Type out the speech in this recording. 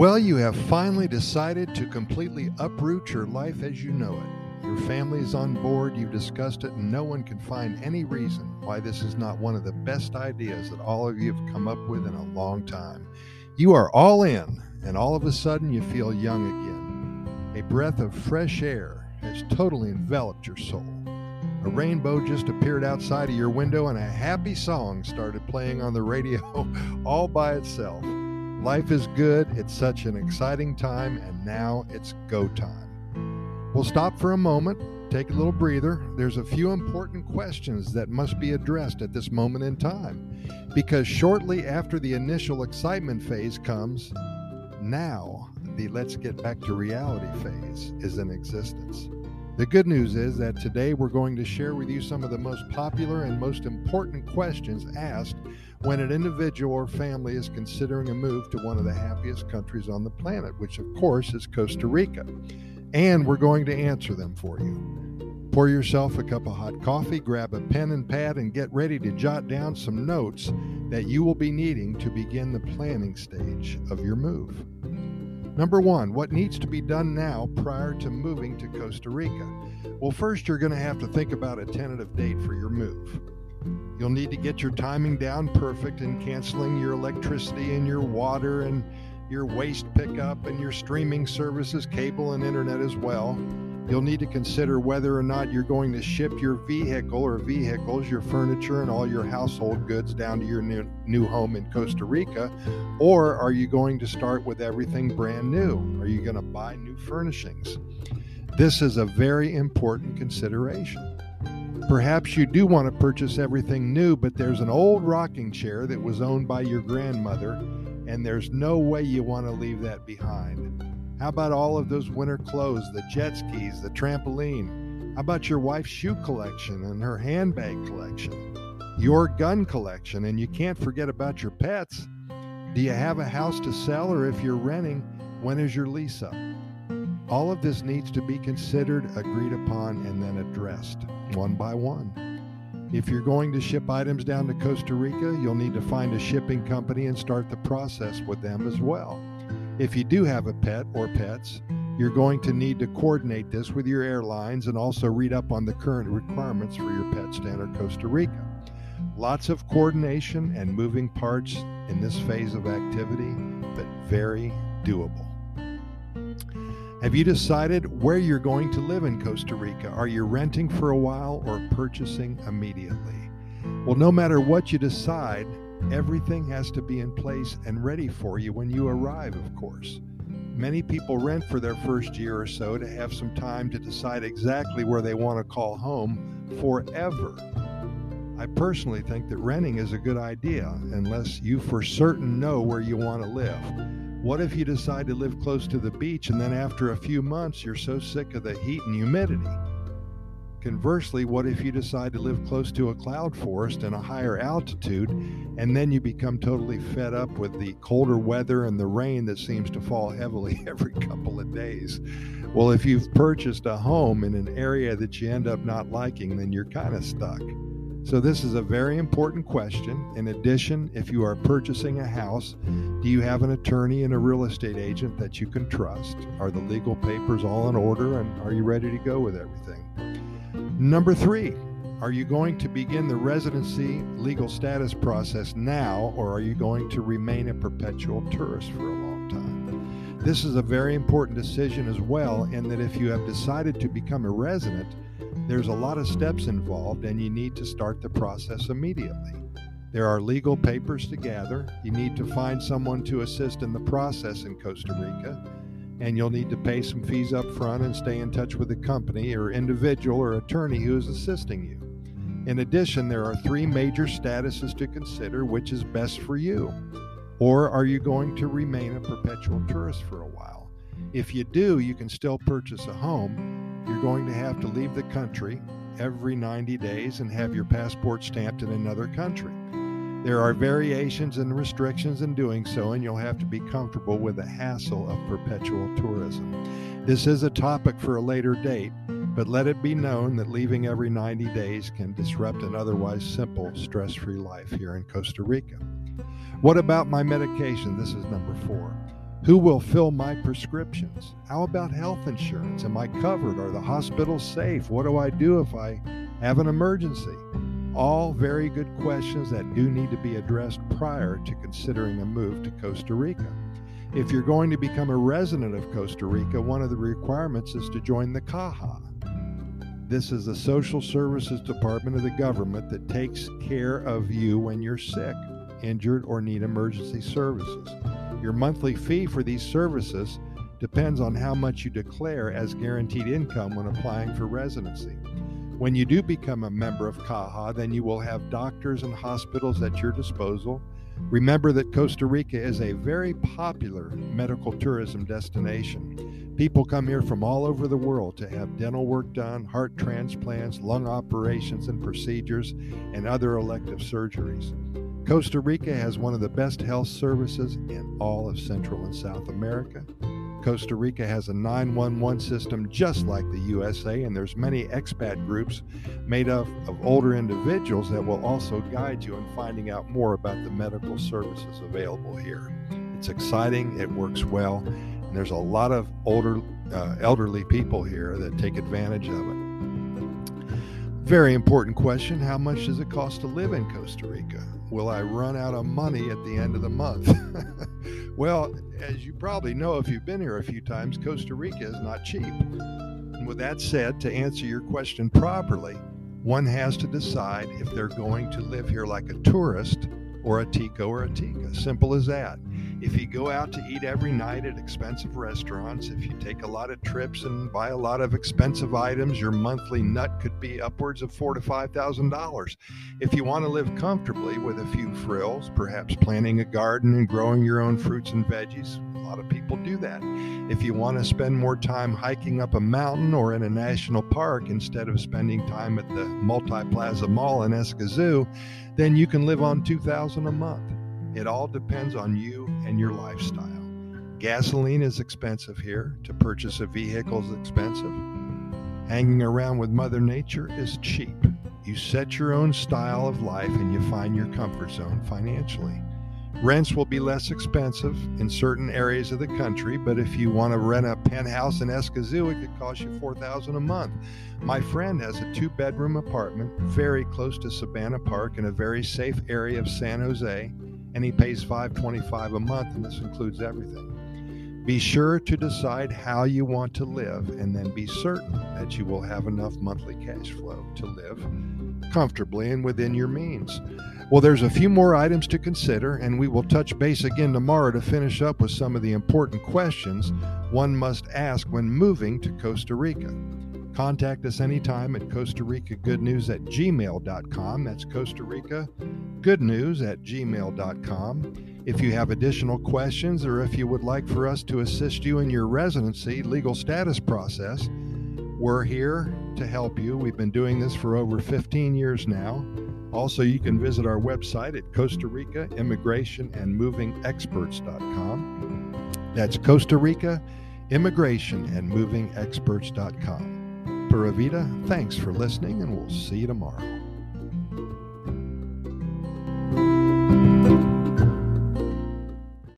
Well, you have finally decided to completely uproot your life as you know it. Your family is on board, you've discussed it, and no one can find any reason why this is not one of the best ideas that all of you have come up with in a long time. You are all in, and all of a sudden you feel young again. A breath of fresh air has totally enveloped your soul. A rainbow just appeared outside of your window, and a happy song started playing on the radio all by itself. Life is good, it's such an exciting time, and now it's go time. We'll stop for a moment, take a little breather. There's a few important questions that must be addressed at this moment in time, because shortly after the initial excitement phase comes, now the let's get back to reality phase is in existence. The good news is that today we're going to share with you some of the most popular and most important questions asked when an individual or family is considering a move to one of the happiest countries on the planet, which of course is Costa Rica. And we're going to answer them for you. Pour yourself a cup of hot coffee, grab a pen and pad, and get ready to jot down some notes that you will be needing to begin the planning stage of your move. Number one, what needs to be done now prior to moving to Costa Rica? Well, first, you're going to have to think about a tentative date for your move. You'll need to get your timing down perfect in canceling your electricity and your water and your waste pickup and your streaming services, cable and internet as well. You'll need to consider whether or not you're going to ship your vehicle or vehicles, your furniture, and all your household goods down to your new, new home in Costa Rica. Or are you going to start with everything brand new? Are you going to buy new furnishings? This is a very important consideration. Perhaps you do want to purchase everything new, but there's an old rocking chair that was owned by your grandmother, and there's no way you want to leave that behind. How about all of those winter clothes, the jet skis, the trampoline? How about your wife's shoe collection and her handbag collection? Your gun collection, and you can't forget about your pets. Do you have a house to sell, or if you're renting, when is your lease up? All of this needs to be considered, agreed upon, and then addressed one by one. If you're going to ship items down to Costa Rica, you'll need to find a shipping company and start the process with them as well. If you do have a pet or pets, you're going to need to coordinate this with your airlines and also read up on the current requirements for your pets to enter Costa Rica. Lots of coordination and moving parts in this phase of activity, but very doable. Have you decided where you're going to live in Costa Rica? Are you renting for a while or purchasing immediately? Well, no matter what you decide, everything has to be in place and ready for you when you arrive, of course. Many people rent for their first year or so to have some time to decide exactly where they want to call home forever. I personally think that renting is a good idea unless you for certain know where you want to live. What if you decide to live close to the beach and then after a few months you're so sick of the heat and humidity? Conversely, what if you decide to live close to a cloud forest and a higher altitude and then you become totally fed up with the colder weather and the rain that seems to fall heavily every couple of days? Well, if you've purchased a home in an area that you end up not liking, then you're kind of stuck. So, this is a very important question. In addition, if you are purchasing a house, do you have an attorney and a real estate agent that you can trust? Are the legal papers all in order and are you ready to go with everything? Number three, are you going to begin the residency legal status process now or are you going to remain a perpetual tourist for a long time? This is a very important decision as well, in that if you have decided to become a resident, there's a lot of steps involved, and you need to start the process immediately. There are legal papers to gather. You need to find someone to assist in the process in Costa Rica, and you'll need to pay some fees up front and stay in touch with the company or individual or attorney who is assisting you. In addition, there are three major statuses to consider which is best for you. Or are you going to remain a perpetual tourist for a while? If you do, you can still purchase a home, you're going to have to leave the country every 90 days and have your passport stamped in another country. There are variations and restrictions in doing so, and you'll have to be comfortable with the hassle of perpetual tourism. This is a topic for a later date, but let it be known that leaving every 90 days can disrupt an otherwise simple, stress free life here in Costa Rica. What about my medication? This is number four. Who will fill my prescriptions? How about health insurance? Am I covered? Are the hospitals safe? What do I do if I have an emergency? All very good questions that do need to be addressed prior to considering a move to Costa Rica. If you're going to become a resident of Costa Rica, one of the requirements is to join the CAJA. This is the social services department of the government that takes care of you when you're sick, injured, or need emergency services. Your monthly fee for these services depends on how much you declare as guaranteed income when applying for residency. When you do become a member of CAJA, then you will have doctors and hospitals at your disposal. Remember that Costa Rica is a very popular medical tourism destination. People come here from all over the world to have dental work done, heart transplants, lung operations and procedures, and other elective surgeries. Costa Rica has one of the best health services in all of Central and South America. Costa Rica has a 911 system just like the USA, and there's many expat groups made up of older individuals that will also guide you in finding out more about the medical services available here. It's exciting, it works well, and there's a lot of older, uh, elderly people here that take advantage of it. Very important question How much does it cost to live in Costa Rica? Will I run out of money at the end of the month? well, as you probably know if you've been here a few times, Costa Rica is not cheap. And with that said, to answer your question properly, one has to decide if they're going to live here like a tourist or a tico or a tica. Simple as that. If you go out to eat every night at expensive restaurants, if you take a lot of trips and buy a lot of expensive items, your monthly nut could be upwards of four to five thousand dollars. If you want to live comfortably with a few frills, perhaps planting a garden and growing your own fruits and veggies, a lot of people do that. If you want to spend more time hiking up a mountain or in a national park instead of spending time at the Multi Plaza Mall in Escazú, then you can live on 2000 a month. It all depends on you and your lifestyle. Gasoline is expensive here. To purchase a vehicle is expensive. Hanging around with Mother Nature is cheap. You set your own style of life and you find your comfort zone financially. Rents will be less expensive in certain areas of the country, but if you want to rent a penthouse in Escazú, it could cost you $4,000 a month. My friend has a two bedroom apartment very close to Sabana Park in a very safe area of San Jose and he pays 525 a month and this includes everything. Be sure to decide how you want to live and then be certain that you will have enough monthly cash flow to live comfortably and within your means. Well there's a few more items to consider and we will touch base again tomorrow to finish up with some of the important questions one must ask when moving to costa rica Contact us anytime at Costa Rica Good News at gmail.com. That's Costa Rica Good News at gmail.com. If you have additional questions or if you would like for us to assist you in your residency legal status process, we're here to help you. We've been doing this for over 15 years now. Also, you can visit our website at Costa Rica Immigration and Moving Experts.com. That's Costa Rica Immigration and Moving Experts.com. Pura Vida, thanks for listening, and we'll see you tomorrow.